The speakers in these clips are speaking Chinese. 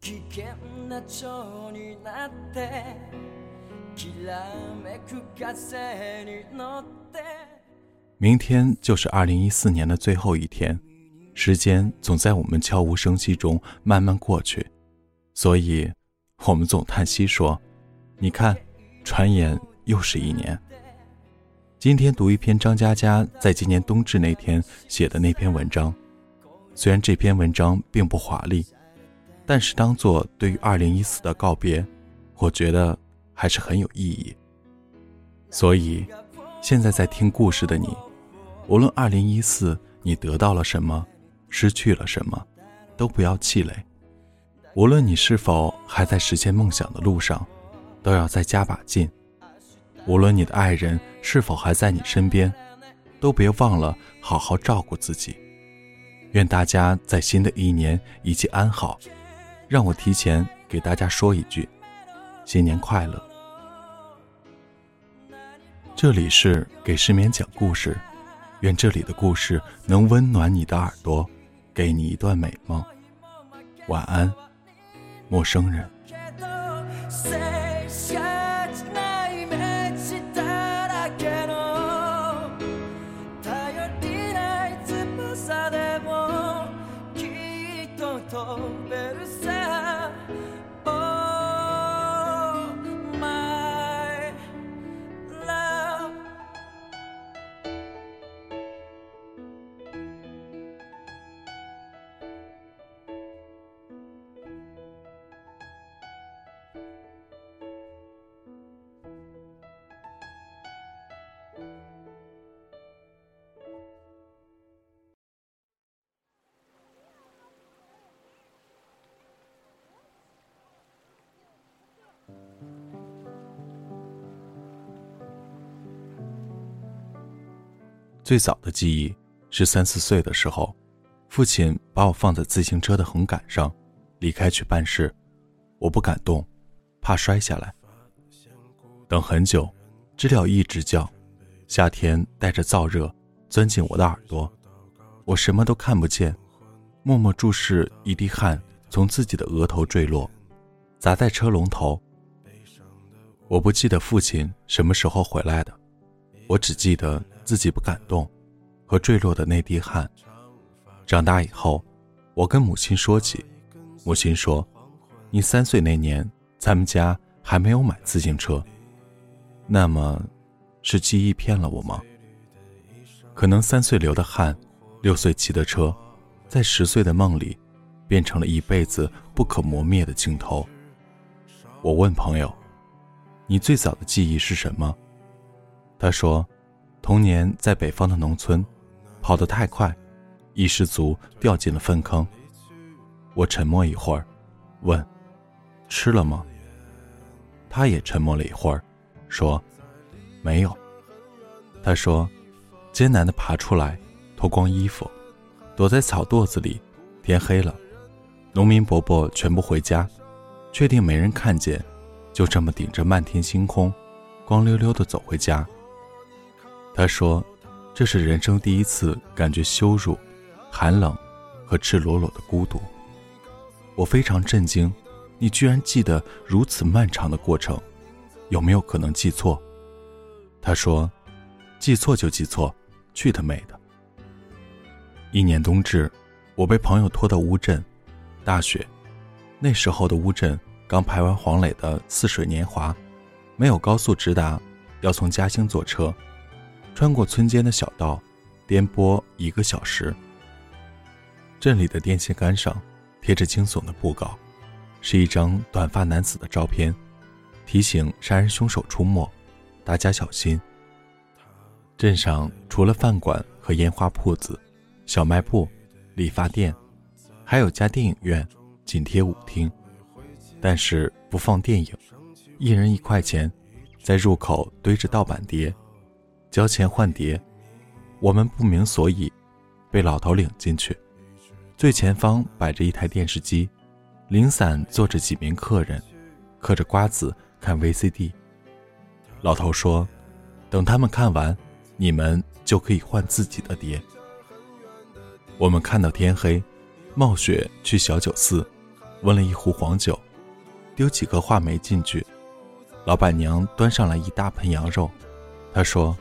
危険な蝶になってきらめく風に乗って明天就是二零一四年的最后一天，时间总在我们悄无声息中慢慢过去，所以，我们总叹息说：“你看，转眼又是一年。”今天读一篇张嘉佳在今年冬至那天写的那篇文章，虽然这篇文章并不华丽， 但是当做对于二零一四的告别，我觉得还是很有意义。所以，现在在听故事的你。无论二零一四你得到了什么，失去了什么，都不要气馁。无论你是否还在实现梦想的路上，都要再加把劲。无论你的爱人是否还在你身边，都别忘了好好照顾自己。愿大家在新的一年一切安好。让我提前给大家说一句：新年快乐！这里是给失眠讲故事。愿这里的故事能温暖你的耳朵，给你一段美梦。晚安，陌生人。最早的记忆是三四岁的时候，父亲把我放在自行车的横杆上，离开去办事。我不敢动，怕摔下来。等很久，知了一直叫，夏天带着燥热钻进我的耳朵，我什么都看不见，默默注视一滴汗从自己的额头坠落，砸在车龙头。我不记得父亲什么时候回来的，我只记得。自己不敢动，和坠落的那滴汗。长大以后，我跟母亲说起，母亲说：“你三岁那年，咱们家还没有买自行车。”那么，是记忆骗了我吗？可能三岁流的汗，六岁骑的车，在十岁的梦里，变成了一辈子不可磨灭的镜头。我问朋友：“你最早的记忆是什么？”他说。童年在北方的农村，跑得太快，一失足掉进了粪坑。我沉默一会儿，问：“吃了吗？”他也沉默了一会儿，说：“没有。”他说：“艰难地爬出来，脱光衣服，躲在草垛子里。天黑了，农民伯伯全部回家，确定没人看见，就这么顶着漫天星空，光溜溜地走回家。”他说：“这是人生第一次感觉羞辱、寒冷和赤裸裸的孤独。”我非常震惊，你居然记得如此漫长的过程，有没有可能记错？他说：“记错就记错，去他妹的！”一年冬至，我被朋友拖到乌镇，大雪，那时候的乌镇刚排完黄磊的《似水年华》，没有高速直达，要从嘉兴坐车。穿过村间的小道，颠簸一个小时。镇里的电线杆上贴着惊悚的布告，是一张短发男子的照片，提醒杀人凶手出没，大家小心。镇上除了饭馆和烟花铺子、小卖部、理发店，还有家电影院紧贴舞厅，但是不放电影，一人一块钱，在入口堆着盗版碟。交钱换碟，我们不明所以，被老头领进去。最前方摆着一台电视机，零散坐着几名客人，嗑着瓜子看 VCD。老头说：“等他们看完，你们就可以换自己的碟。”我们看到天黑，冒雪去小酒肆，温了一壶黄酒，丢几颗话梅进去。老板娘端上来一大盆羊肉，她说：“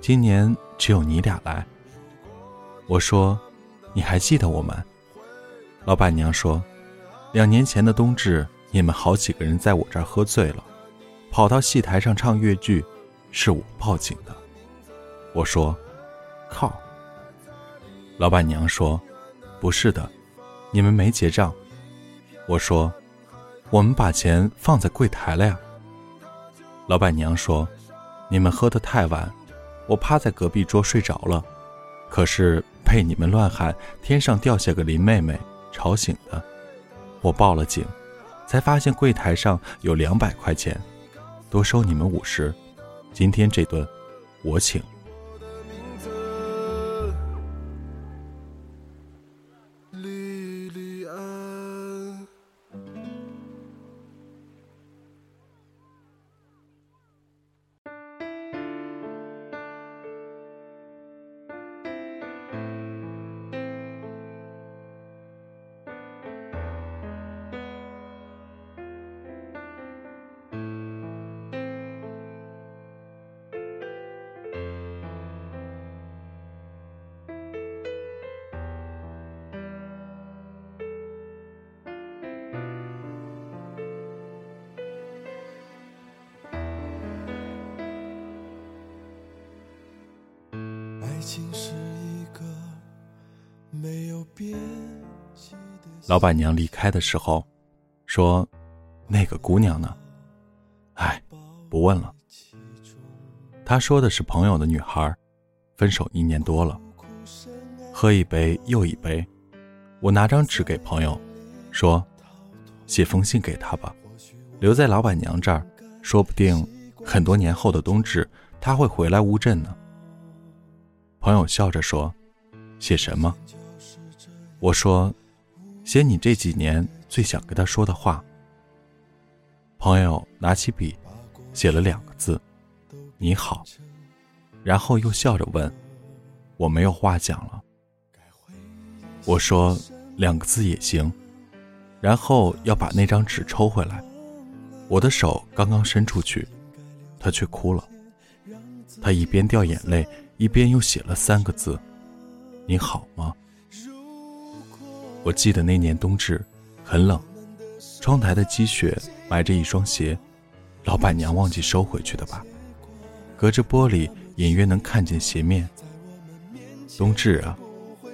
今年只有你俩来。”我说：“你还记得我们？”老板娘说：“两年前的冬至，你们好几个人在我这儿喝醉了，跑到戏台上唱越剧，是我报警的。”我说：“靠。”老板娘说：“不是的，你们没结账。”我说：“我们把钱放在柜台了呀。”老板娘说：“你们喝得太晚，我趴在隔壁桌睡着了，可是被你们乱喊‘天上掉下个林妹妹’吵醒的。我报了警，才发现柜台上有两百块钱，多收你们五十。今天这顿，我请。”老板娘离开的时候，说：“那个姑娘呢？哎，不问了。”她说的是朋友的女孩，分手一年多了。喝一杯又一杯，我拿张纸给朋友，说：“写封信给她吧，留在老板娘这儿，说不定很多年后的冬至，她会回来乌镇呢。”朋友笑着说：“写什么？”我说：“写你这几年最想跟他说的话。”朋友拿起笔，写了两个字：“你好。”然后又笑着问：“我没有话讲了。”我说：“两个字也行。”然后要把那张纸抽回来，我的手刚刚伸出去，他却哭了。他一边掉眼泪。一边又写了三个字：“你好吗？”我记得那年冬至，很冷，窗台的积雪埋着一双鞋，老板娘忘记收回去的吧？隔着玻璃隐约能看见鞋面。冬至啊，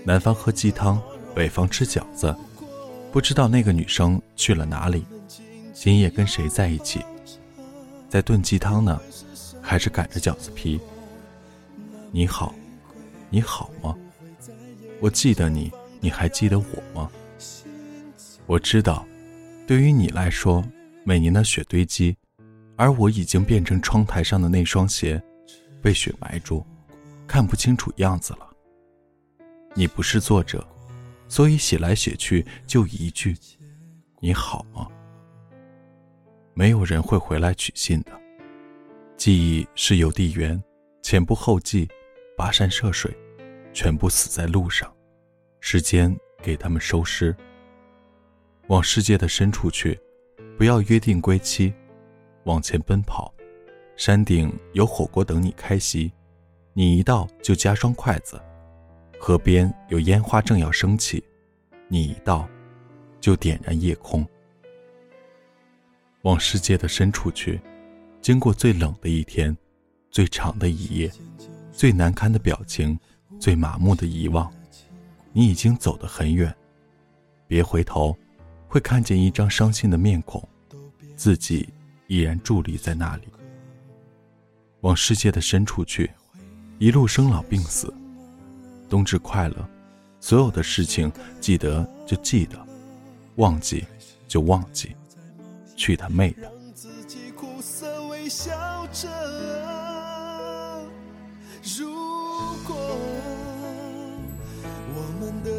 南方喝鸡汤，北方吃饺子，不知道那个女生去了哪里，今夜跟谁在一起？在炖鸡汤呢，还是擀着饺子皮？你好，你好吗？我记得你，你还记得我吗？我知道，对于你来说，每年的雪堆积，而我已经变成窗台上的那双鞋，被雪埋住，看不清楚样子了。你不是作者，所以写来写去就一句：你好吗？没有人会回来取信的。记忆是邮递员，前仆后继。跋山涉水，全部死在路上。时间给他们收尸。往世界的深处去，不要约定归期。往前奔跑，山顶有火锅等你开席，你一到就加双筷子。河边有烟花正要升起，你一到就点燃夜空。往世界的深处去，经过最冷的一天，最长的一夜。最难堪的表情，最麻木的遗忘，你已经走得很远，别回头，会看见一张伤心的面孔，自己依然伫立在那里。往世界的深处去，一路生老病死，冬至快乐，所有的事情记得就记得，忘记就忘记，去他妹的！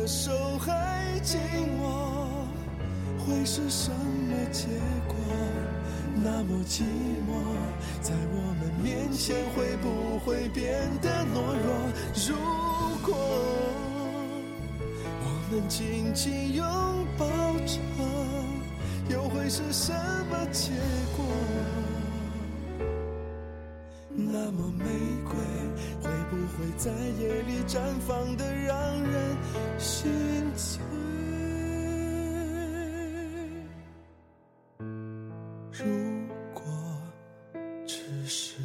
的手还紧握，会是什么结果？那么寂寞，在我们面前会不会变得懦弱？如果我们紧紧拥抱着。又会是什么结果？那么玫瑰会在夜里绽放的让人心醉？如果只是